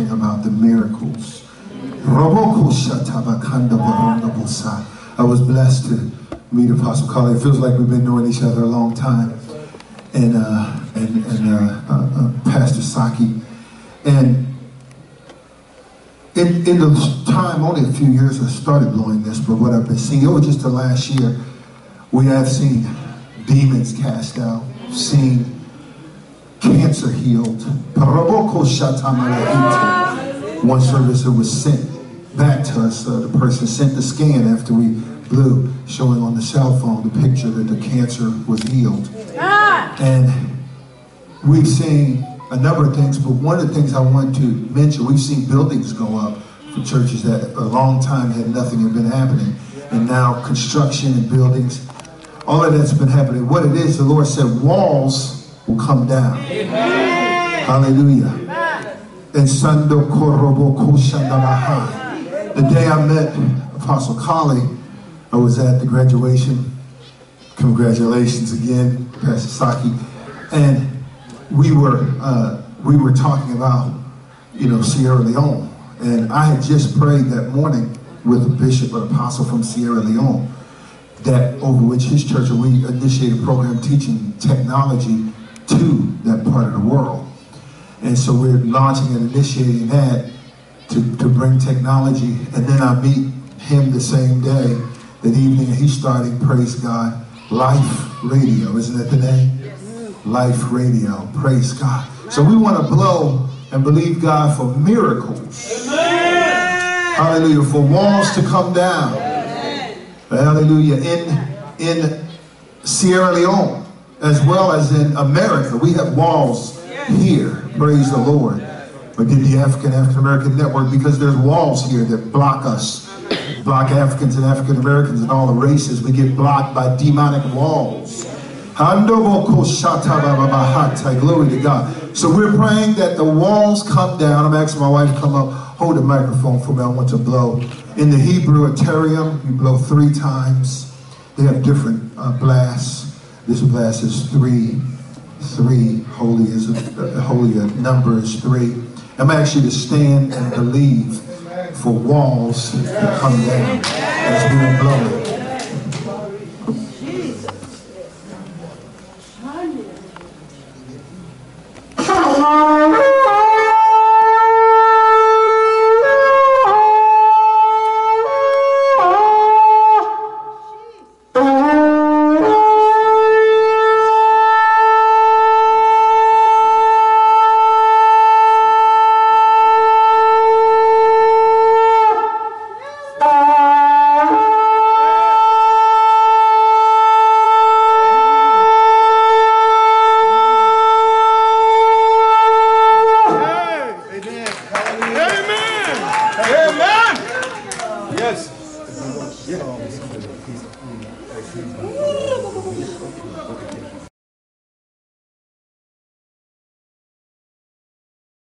talking about the miracles. I was blessed to meet Apostle Carly. It feels like we've been knowing each other a long time. And, uh, and, and uh, uh, uh, Pastor Saki. And in, in the time, only a few years I started blowing this, but what I've been seeing, over just the last year, we have seen demons cast out, seen cancer healed. One service it was sent back to us. Uh, the person sent the scan after we blew, showing on the cell phone the picture that the cancer was healed. And we've seen a number of things, but one of the things I want to mention, we've seen buildings go up for churches that a long time had nothing had been happening. And now construction and buildings, all of that's been happening. What it is, the Lord said, walls will come down. Amen. Hallelujah. And Sando Korobo The day I met Apostle Kali, I was at the graduation. Congratulations again, Pastor Saki. And we were uh, we were talking about you know Sierra Leone, and I had just prayed that morning with a bishop, an apostle from Sierra Leone, that over which his church we initiated a program teaching technology to that part of the world, and so we're launching and initiating that to to bring technology, and then I meet him the same day, that evening, and he's starting, praise God, Life Radio, isn't that the name? Life Radio. Praise God. So we want to blow and believe God for miracles. Amen. Hallelujah. For walls to come down. Amen. Hallelujah. In, in Sierra Leone, as well as in America, we have walls here. Praise the Lord. But did the African African American Network because there's walls here that block us, block Africans and African Americans and all the races. We get blocked by demonic walls. Glory to God. So we're praying that the walls come down. I'm asking my wife to come up, hold the microphone for me. I want to blow. In the Hebrew Aterium, you blow three times. They have different uh, blasts. This class is three, three, holy is, uh, a holy a number is three. I'm actually to stand and believe for walls to come down as we blow it. Jesus. Amen. Yes. Yeah.